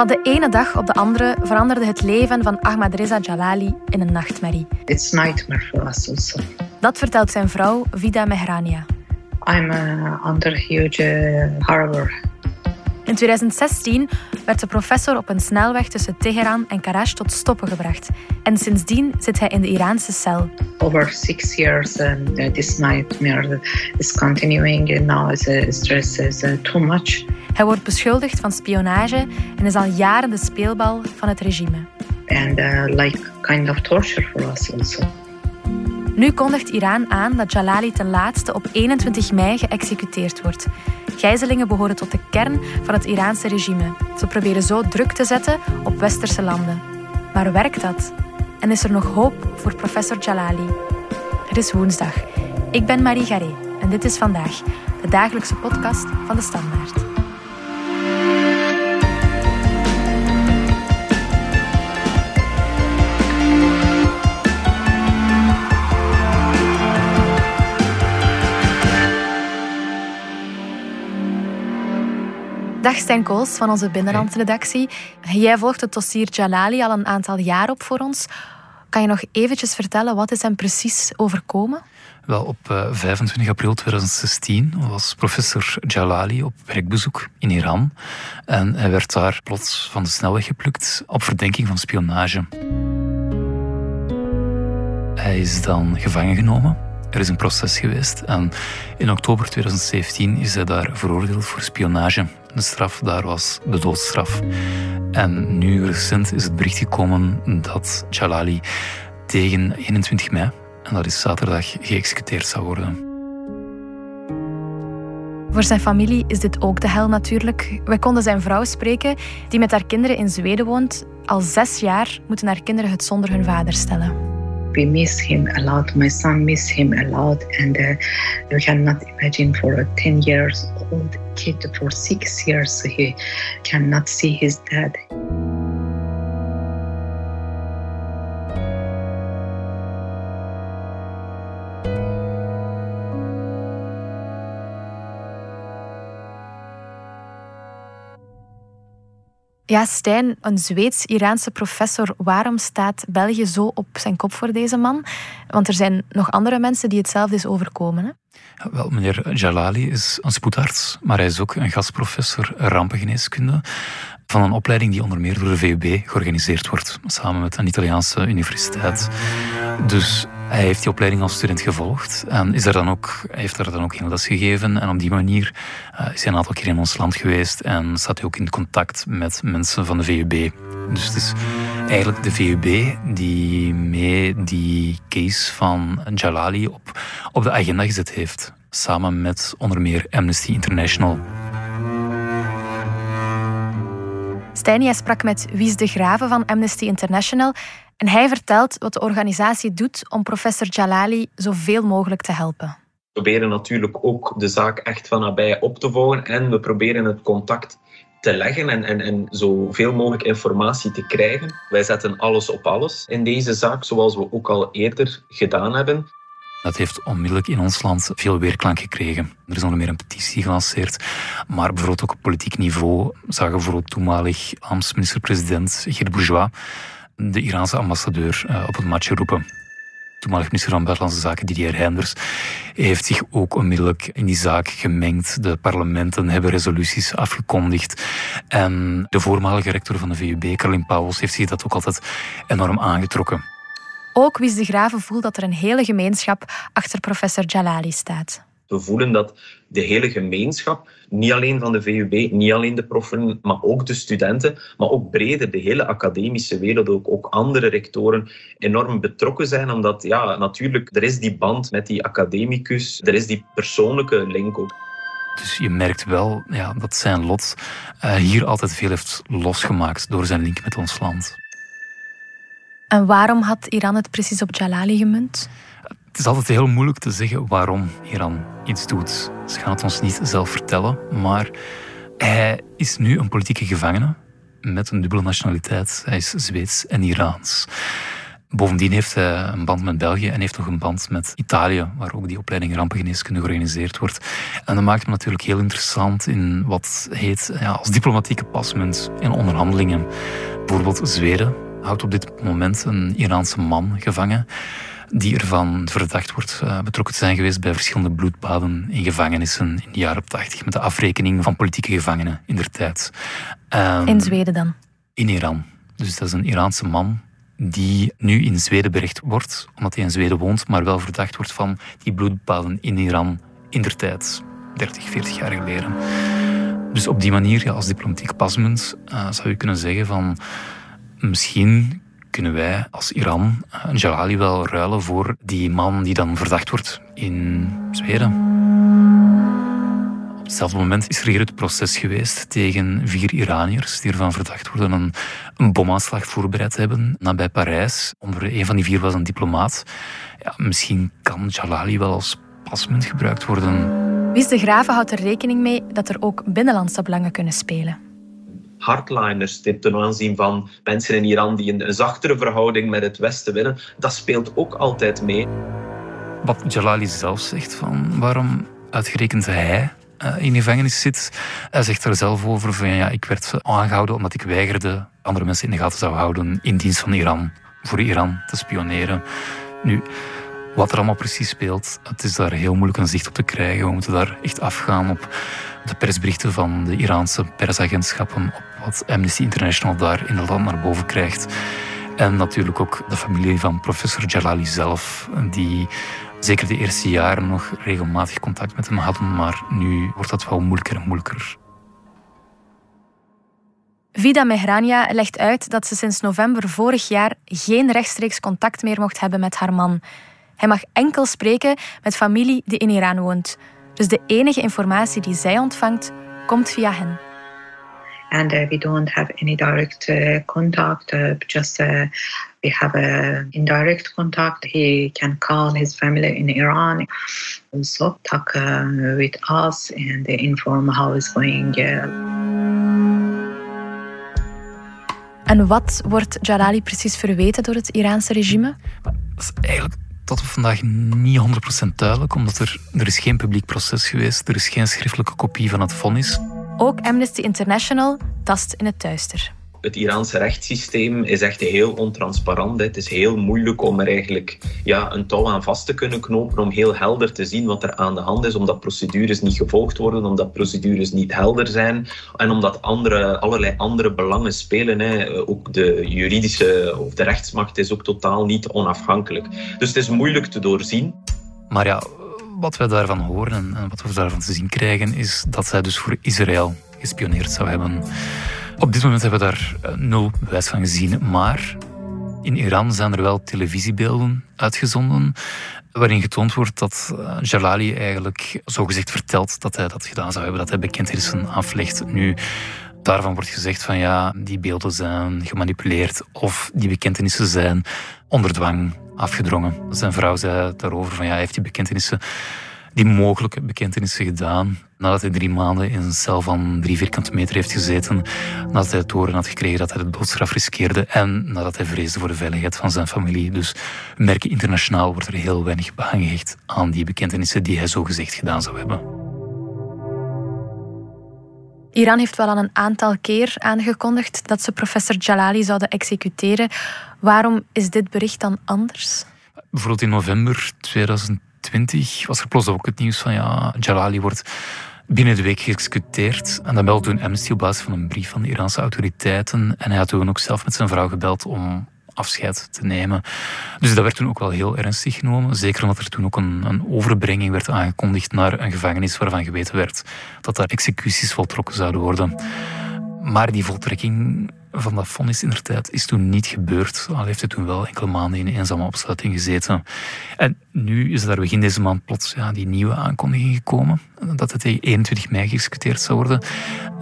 Van de ene dag op de andere veranderde het leven van Ahmadreza Jalali in een nachtmerrie. It's nightmare for us also. Dat vertelt zijn vrouw Vida Mehrania. I'm uh, under huge uh, horror. In 2016 werd de professor op een snelweg tussen Teheran en Karash tot stoppen gebracht. En sindsdien zit hij in de Iraanse cel. Over six years, and uh, this nightmare is continuing, and now the stress is uh, too much. Hij wordt beschuldigd van spionage en is al jaren de speelbal van het regime. And uh, like kind of torture for us also. Nu kondigt Iran aan dat Jalali ten laatste op 21 mei geëxecuteerd wordt. Gijzelingen behoren tot de kern van het Iraanse regime. Ze proberen zo druk te zetten op westerse landen. Maar werkt dat? En is er nog hoop voor professor Jalali? Het is woensdag. Ik ben Marie Garé en dit is vandaag de dagelijkse podcast van de Standaard. Dag Stijn Kools van onze binnenlandredactie. Jij volgt het dossier Jalali al een aantal jaar op voor ons. Kan je nog eventjes vertellen wat is hem precies overkomen? Wel, op 25 eh, april 2016 was professor Jalali op werkbezoek in Iran. En hij werd daar plots van de snelweg geplukt op verdenking van spionage. Hij is dan gevangen genomen er is een proces geweest en in oktober 2017 is hij daar veroordeeld voor spionage. De straf daar was de doodstraf. En nu recent is het bericht gekomen dat Jalali tegen 21 mei, en dat is zaterdag, geëxecuteerd zou worden. Voor zijn familie is dit ook de hel natuurlijk. We konden zijn vrouw spreken, die met haar kinderen in Zweden woont. Al zes jaar moeten haar kinderen het zonder hun vader stellen. We miss him a lot. My son miss him a lot, and uh, you cannot imagine for a ten years old kid for six years he cannot see his dad. Ja, Stijn, een Zweeds-Iraanse professor. Waarom staat België zo op zijn kop voor deze man? Want er zijn nog andere mensen die hetzelfde is overkomen. Hè? Ja, wel, meneer Jalali is een spoedarts, maar hij is ook een gastprofessor rampengeneeskunde van een opleiding die onder meer door de VUB georganiseerd wordt, samen met een Italiaanse universiteit. Dus hij heeft die opleiding als student gevolgd en is er dan ook, heeft er dan ook geen les gegeven. En op die manier uh, is hij een aantal keer in ons land geweest en staat hij ook in contact met mensen van de VUB. Dus het is eigenlijk de VUB die mee die case van Jalali op, op de agenda gezet heeft. Samen met onder meer Amnesty International. Stijn, jij sprak met Wies de Graven van Amnesty International. En hij vertelt wat de organisatie doet om professor Jalali zoveel mogelijk te helpen. We proberen natuurlijk ook de zaak echt van nabij op te volgen en we proberen het contact te leggen en, en, en zoveel mogelijk informatie te krijgen. Wij zetten alles op alles in deze zaak, zoals we ook al eerder gedaan hebben. Dat heeft onmiddellijk in ons land veel weerklank gekregen. Er is onder meer een petitie gelanceerd. Maar bijvoorbeeld ook op politiek niveau zagen bijvoorbeeld toenmalig Amsterdamse minister-president Geert Bourgeois de Iraanse ambassadeur eh, op het matje roepen. Toenmalig minister van Buitenlandse Zaken Didier Reinders heeft zich ook onmiddellijk in die zaak gemengd. De parlementen hebben resoluties afgekondigd. En de voormalige rector van de VUB, Caroline Pauwels, heeft zich dat ook altijd enorm aangetrokken. Ook Wies de Graven voelt dat er een hele gemeenschap achter professor Jalali staat. We voelen dat de hele gemeenschap, niet alleen van de VUB, niet alleen de proffen, maar ook de studenten, maar ook breder de hele academische wereld, ook, ook andere rectoren, enorm betrokken zijn. Omdat, ja, natuurlijk, er is die band met die academicus, er is die persoonlijke link ook. Dus je merkt wel ja, dat zijn lot uh, hier altijd veel heeft losgemaakt door zijn link met ons land. En waarom had Iran het precies op Jalali gemunt? Het is altijd heel moeilijk te zeggen waarom Iran iets doet. Ze gaan het ons niet zelf vertellen, maar hij is nu een politieke gevangene met een dubbele nationaliteit. Hij is Zweeds en Iraans. Bovendien heeft hij een band met België en heeft nog een band met Italië, waar ook die opleiding rampengeneeskunde georganiseerd wordt. En dat maakt hem natuurlijk heel interessant in wat heet ja, als diplomatieke pasmunt in onderhandelingen. Bijvoorbeeld Zweden houdt op dit moment een Iraanse man gevangen die ervan verdacht wordt uh, betrokken te zijn geweest bij verschillende bloedbaden in gevangenissen in de jaren 80 met de afrekening van politieke gevangenen in der tijd. Um, in Zweden dan? In Iran. Dus dat is een Iraanse man die nu in Zweden berecht wordt, omdat hij in Zweden woont, maar wel verdacht wordt van die bloedbaden in Iran in der tijd, 30, 40 jaar geleden. Dus op die manier, ja, als diplomatiek pasmunt, uh, zou je kunnen zeggen van misschien kunnen wij als Iran uh, Jalali wel ruilen voor die man die dan verdacht wordt in Zweden. Op hetzelfde moment is er hier het proces geweest tegen vier Iraniërs die ervan verdacht worden een, een bomaanslag voorbereid hebben nabij Parijs. Onder een van die vier was een diplomaat. Ja, misschien kan Jalali wel als pasmunt gebruikt worden. Wies de Graven houdt er rekening mee dat er ook binnenlandse belangen kunnen spelen hardliners ten aanzien van mensen in Iran die een, zachtere verhouding met het Westen willen, dat speelt ook altijd mee. Wat Jalali zelf zegt van waarom uitgerekend hij uh, in gevangenis zit. Hij zegt er zelf over van ja, ik werd aangehouden omdat ik weigerde andere mensen in de gaten zou houden in dienst van Iran. Voor Iran te spioneren. Nu, wat er allemaal precies speelt, het is daar heel moeilijk een zicht op te krijgen. We moeten daar echt afgaan op de persberichten van de Iraanse persagentschappen, op wat Amnesty International daar in het land naar boven krijgt. En natuurlijk ook de familie van professor Jalali zelf, die zeker de eerste jaren nog regelmatig contact met hem hadden, maar nu wordt dat wel moeilijker en moeilijker. Vida Mehrania legt uit dat ze sinds november vorig jaar geen rechtstreeks contact meer mocht hebben met haar man. Hij mag enkel spreken met familie die in Iran woont. Dus de enige informatie die zij ontvangt, komt via hen. and uh, we don't have any direct uh, contact. Uh, just we have a indirect contact. He can call his family in Iran, also talk with us and inform how it's going. En wat wordt Jalali precies verweten door het Iraanse regime? Dat is eigenlijk tot op vandaag niet 100% duidelijk, omdat er, er is geen publiek proces geweest, er is geen schriftelijke kopie van het vonnis. Ook Amnesty International tast in het duister. Het Iraanse rechtssysteem is echt heel ontransparant. Het is heel moeilijk om er eigenlijk ja, een touw aan vast te kunnen knopen, om heel helder te zien wat er aan de hand is, omdat procedures niet gevolgd worden, omdat procedures niet helder zijn en omdat andere, allerlei andere belangen spelen. Hè. Ook de juridische of de rechtsmacht is ook totaal niet onafhankelijk. Dus het is moeilijk te doorzien. Maar ja, wat we daarvan horen en wat we daarvan te zien krijgen, is dat zij dus voor Israël gespioneerd zou hebben. Op dit moment hebben we daar eh, nul bewijs van gezien, maar in Iran zijn er wel televisiebeelden uitgezonden waarin getoond wordt dat eh, Jalali eigenlijk zogezegd vertelt dat hij dat gedaan zou hebben, dat hij bekentenissen aflegt. Nu, daarvan wordt gezegd van ja, die beelden zijn gemanipuleerd of die bekentenissen zijn onder dwang afgedrongen. Zijn vrouw zei daarover van ja, hij heeft die bekentenissen, die mogelijke bekentenissen gedaan nadat hij drie maanden in een cel van drie vierkante meter heeft gezeten, nadat hij het horen had gekregen dat hij de doodstraf riskeerde en nadat hij vreesde voor de veiligheid van zijn familie. Dus merken internationaal wordt er heel weinig behangehecht aan die bekentenissen die hij zo gezegd gedaan zou hebben. Iran heeft wel al een aantal keer aangekondigd dat ze professor Jalali zouden executeren. Waarom is dit bericht dan anders? Bijvoorbeeld in november 2020 was er plots ook het nieuws van ja, Jalali wordt binnen de week geëxecuteerd. En dat meldde toen Amnesty op basis van een brief van de Iraanse autoriteiten. En hij had toen ook zelf met zijn vrouw gebeld om afscheid te nemen. Dus dat werd toen ook wel heel ernstig genomen. Zeker omdat er toen ook een, een overbrenging werd aangekondigd naar een gevangenis waarvan geweten werd dat daar executies voltrokken zouden worden. Maar die voltrekking van dat vonnis in de tijd is toen niet gebeurd. Al heeft hij toen wel enkele maanden in een eenzame opsluiting gezeten. En nu is er begin deze maand plots ja, die nieuwe aankondiging gekomen. Dat het 21 mei geëxecuteerd zou worden.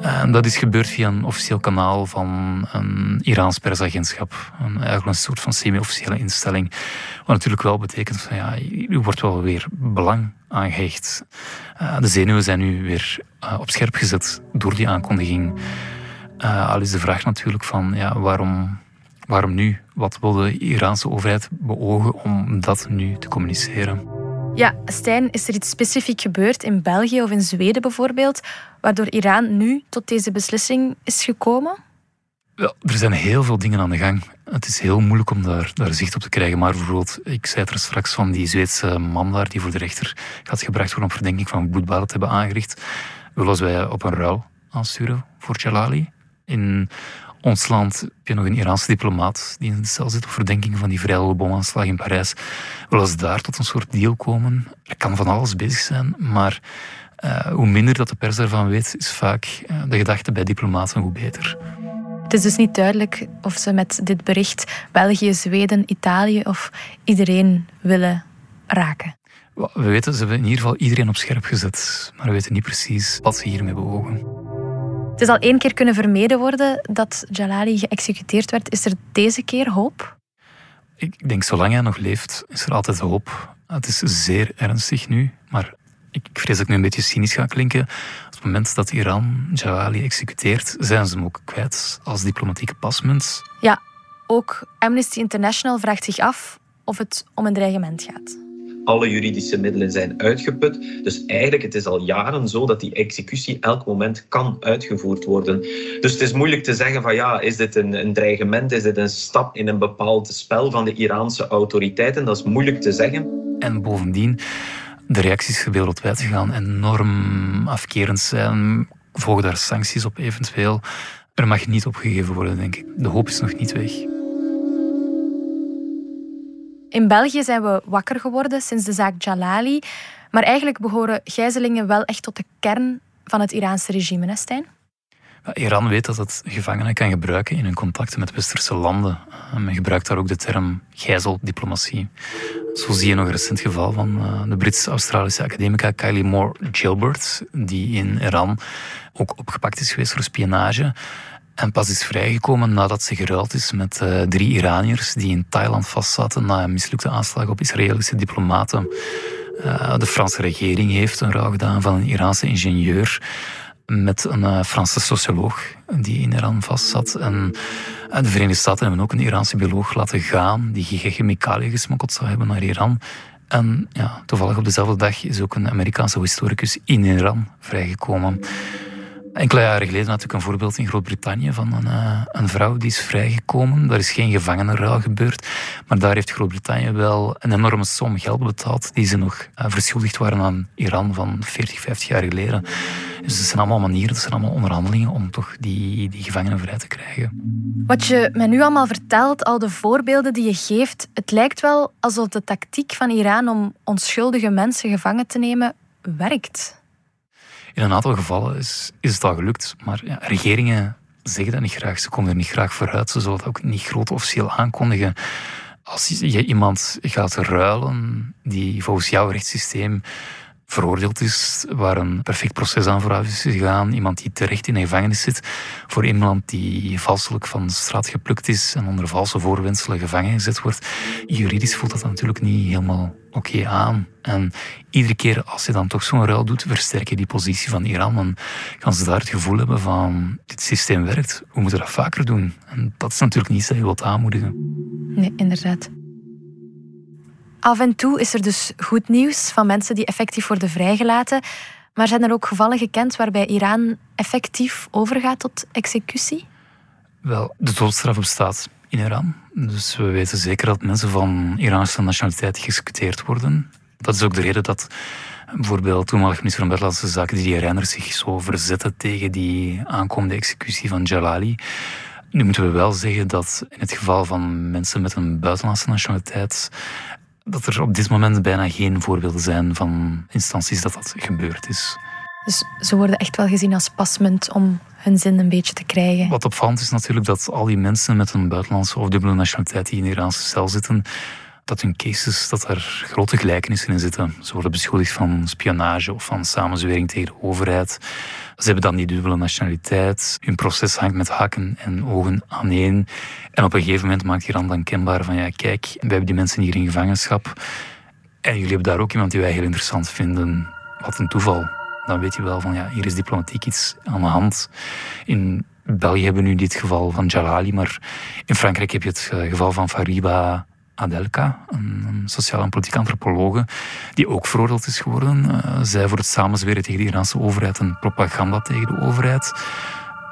En dat is gebeurd via een officieel kanaal van een Iraans persagentschap. Een, eigenlijk een soort van semi-officiële instelling. Wat natuurlijk wel betekent van ja, u wordt wel weer belang aangehecht. Eh, de zenuwen zijn nu weer eh, op scherp gezet door die aankondiging. Uh, al is de vraag natuurlijk van ja, waarom Waarom nu? Wat wil de Iraanse overheid beogen om dat nu te communiceren? Ja, Stijn, is er iets specifiek gebeurd in België of in Zweden bijvoorbeeld, waardoor Iran nu tot deze beslissing is gekomen? Ja, er zijn heel veel dingen aan de gang. Het is heel moeilijk om daar, daar zicht op te krijgen. Maar bijvoorbeeld, ik zei het er straks van die Zweedse man daar die voor de rechter gaat gebracht worden op verdenking van bloedbaden te hebben aangericht. Willen wij op een ruil aansturen voor Jalali. In ons land heb je nog een Iraanse diplomaat die in de cel zit op verdenking van die vrijwillige bomaanslag in Parijs. Willen ze daar tot een soort deal komen? Er kan van alles bezig zijn, maar uh, hoe minder dat de pers daarvan weet, is vaak uh, de gedachte bij diplomaten hoe beter. Het is dus niet duidelijk of ze met dit bericht België, Zweden, Italië of iedereen willen raken. We weten, ze hebben in ieder geval iedereen op scherp gezet, maar we weten niet precies wat ze hiermee bewogen. Het is al één keer kunnen vermeden worden dat Jalali geëxecuteerd werd. Is er deze keer hoop? Ik denk, zolang hij nog leeft, is er altijd hoop. Het is zeer ernstig nu, maar ik vrees dat ik nu een beetje cynisch ga klinken. Op het moment dat Iran Jalali executeert, zijn ze hem ook kwijt als diplomatieke pasmunt. Ja, ook Amnesty International vraagt zich af of het om een dreigement gaat alle juridische middelen zijn uitgeput. Dus eigenlijk, het is al jaren zo dat die executie elk moment kan uitgevoerd worden. Dus het is moeilijk te zeggen van ja, is dit een, een dreigement, is dit een stap in een bepaald spel van de Iraanse autoriteiten? Dat is moeilijk te zeggen. En bovendien, de reacties wereldwijd gaan enorm afkerend zijn. Volgen daar sancties op eventueel. Er mag niet opgegeven worden, denk ik. De hoop is nog niet weg. In België zijn we wakker geworden sinds de zaak Jalali. Maar eigenlijk behoren gijzelingen wel echt tot de kern van het Iraanse regime, hè Stijn? Iran weet dat het gevangenen kan gebruiken in hun contacten met westerse landen. Eh, men gebruikt daar ook de term gijzeldiplomatie. Zo zie je nog een recent geval van eh, de Brits-Australische academica Kylie Moore Gilbert, die in Iran ook opgepakt is geweest voor spionage. En pas is vrijgekomen nadat ze geruild is met uh, drie Iraniërs die in Thailand vastzaten na een mislukte aanslag op Israëlische diplomaten. Uh, de Franse regering heeft een ruil gedaan van een Iraanse ingenieur met een uh, Franse socioloog die in Iran vastzat. En de Verenigde Staten hebben ook een Iraanse bioloog laten gaan die chemicaliën gesmokkeld zou hebben naar Iran. En ja, toevallig op dezelfde dag is ook een Amerikaanse historicus in Iran vrijgekomen. Enkele jaren geleden natuurlijk een voorbeeld in Groot-Brittannië van een, uh, een, vrouw die is vrijgekomen. Daar is geen gevangenenruil gebeurd, maar daar heeft Groot-Brittannië wel een enorme som geld betaald die ze nog uh, verschuldigd waren aan Iran van 40, 50 jaar geleden. Dus dat zijn allemaal manieren, dat zijn allemaal onderhandelingen om toch die, die gevangenen vrij te krijgen. Wat je mij nu allemaal vertelt, al de voorbeelden die je geeft, het lijkt wel alsof de tactiek van Iran om onschuldige mensen gevangen te nemen werkt. In een aantal gevallen is, is het al gelukt, maar ja, regeringen zeggen dat niet graag. Ze komen er niet graag vooruit. Ze zullen dat ook niet groot officieel aankondigen. Als je iemand gaat ruilen die volgens jouw rechtssysteem veroordeeld is, waar een perfect proces aan vooraf is gegaan, iemand die terecht in de gevangenis zit, voor iemand die valselijk van straat geplukt is en onder valse voorwenselen gevangen gezet wordt. Juridisch voelt dat natuurlijk niet helemaal oké aan. En iedere keer als je dan toch zo'n ruil doet, versterk je die positie van Iran. En gaan ze daar het gevoel hebben van, dit systeem werkt, we moeten dat vaker doen. En dat is natuurlijk niet dat je wilt aanmoedigen. Nee, inderdaad. Af en toe is er dus goed nieuws van mensen die effectief worden vrijgelaten. Maar zijn er ook gevallen gekend waarbij Iran effectief overgaat tot executie? Wel, de doodstraf bestaat in Iran. Dus we weten zeker dat mensen van Iraanse nationaliteit geëxecuteerd worden. Dat is ook de reden dat bijvoorbeeld toenmalig minister van Buitenlandse Zaken Didier Reinders zich zo verzetten tegen die aankomende executie van Jalali. Nu moeten we wel zeggen dat in het geval van mensen met een buitenlandse nationaliteit dat er op dit moment bijna geen voorbeelden zijn van instanties dat dat gebeurd is. Dus ze worden echt wel gezien als pasmunt om hun zin een beetje te krijgen. Wat opvallend is natuurlijk dat al die mensen met een buitenlandse of dubbele nationaliteit die in de Iraanse cel zitten, dat hun cases, dat er grote gelijkenissen in zitten. Ze worden beschuldigd van spionage of van samenzwering tegen de overheid. Ze hebben dan die dubbele nationaliteit. Hun proces hangt met hakken en ogen aaneen. En op een gegeven moment maakt Iran dan kenbaar van ja, kijk, we hebben die mensen hier in gevangenschap. En jullie hebben daar ook iemand die wij heel interessant vinden. Wat een toeval. Dan weet je wel van ja, hier is diplomatiek iets aan de hand. In België hebben nu dit geval van Jalali, maar in Frankrijk heb je het eh, geval van Fariba Adelka, een sociaal en politiek antropologe, die ook veroordeeld is geworden. Uh, zij voor het samenzweren tegen de Iraanse overheid en propaganda tegen de overheid.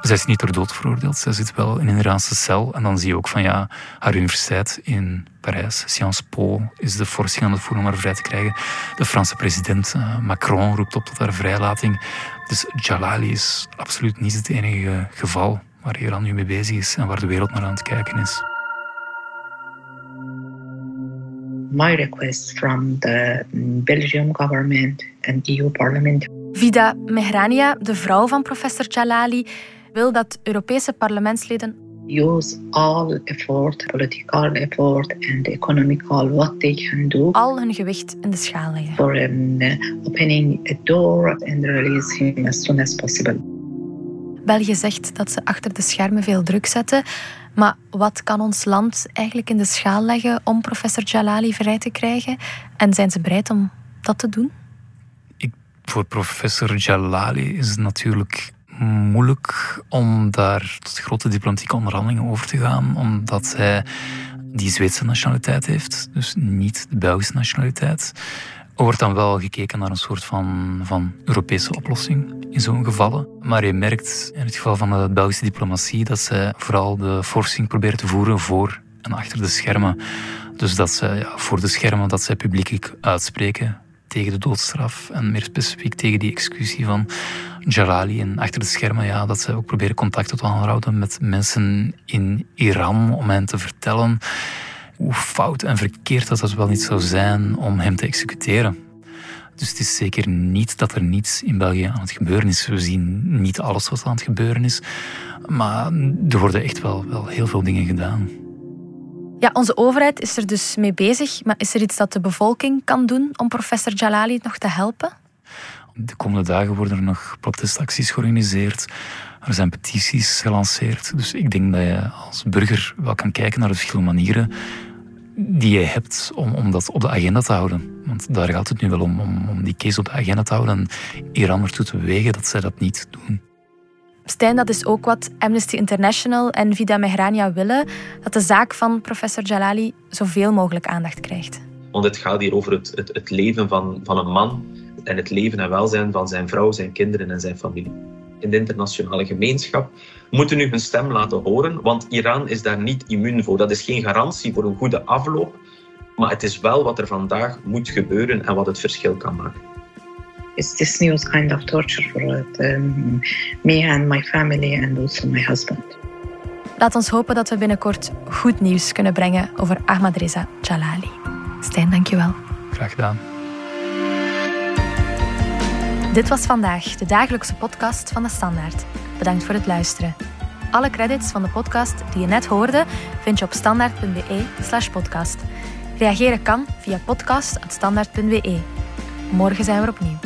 Zij is niet ter dood veroordeeld, zij zit wel in een Iraanse cel. En dan zie je ook van ja, haar universiteit in Parijs, Sciences Po, is de forcing aan het voeren om haar vrij te krijgen. De Franse president uh, Macron roept op tot haar vrijlating. Dus Jalali is absoluut niet het enige geval waar Iran nu mee bezig is en waar de wereld naar aan het kijken is. My request from the Belgian government and EU Parliament. Vida Mehrania, de vrouw van professor Jalali, wil dat Europese parlementsleden use all effort, political effort and economical what they can do. Al hun gewicht in de schaal leggen. For um, opening a door and release him as soon as possible. België zegt dat ze achter de schermen veel druk zetten. Maar wat kan ons land eigenlijk in de schaal leggen om professor Jalali vrij te krijgen? En zijn ze bereid om dat te doen? Ik, voor professor Jalali is het natuurlijk moeilijk om daar tot grote diplomatieke onderhandelingen over te gaan, omdat hij die Zweedse nationaliteit heeft, dus niet de Belgische nationaliteit. Er wordt dan wel gekeken naar een soort van, van Europese oplossing in zo'n gevallen. Maar je merkt in het geval van de Belgische diplomatie dat zij vooral de forcing proberen te voeren voor en achter de schermen. Dus dat ze ja, voor de schermen dat zij publiekelijk uitspreken tegen de doodstraf en meer specifiek tegen die executie van Jalali. En achter de schermen ja, dat ze ook proberen contact te houden met mensen in Iran om hen te vertellen hoe fout en verkeerd dat, dat wel niet zou zijn om hem te executeren. Dus het is zeker niet dat er niets in België aan het gebeuren is. We zien niet alles wat aan het gebeuren is. Maar er worden echt wel, wel heel veel dingen gedaan. Ja, onze overheid is er dus mee bezig. Maar is er iets dat de bevolking kan doen om professor Jalali nog te helpen? De komende dagen worden er nog protestacties georganiseerd. Er zijn petities gelanceerd. Dus ik denk dat je als burger wel kan kijken naar de verschillende manieren die je hebt om, om dat op de agenda te houden. Want daar gaat het nu wel om, om, om die case op de agenda te houden en Iran ertoe te bewegen dat zij dat niet doen. Stijn, dat is ook wat Amnesty International en Vida Mehrania willen, dat de zaak van professor Jalali zoveel mogelijk aandacht krijgt. Want het gaat hier over het, het, het leven van, van een man en het leven en welzijn van zijn vrouw, zijn kinderen en zijn familie. In de internationale gemeenschap moeten nu hun stem laten horen, want Iran is daar niet immuun voor. Dat is geen garantie voor een goede afloop, maar het is wel wat er vandaag moet gebeuren en wat het verschil kan maken. Is this news kind of torture for um, me and my family and also my husband? Laat ons hopen dat we binnenkort goed nieuws kunnen brengen over Ahmadreza Jalali. Stijn, dankjewel. Graag gedaan. Dit was vandaag de dagelijkse podcast van de Standaard. Bedankt voor het luisteren. Alle credits van de podcast die je net hoorde vind je op standaard.be podcast. Reageren kan via podcast.standaard.be. Morgen zijn we er opnieuw.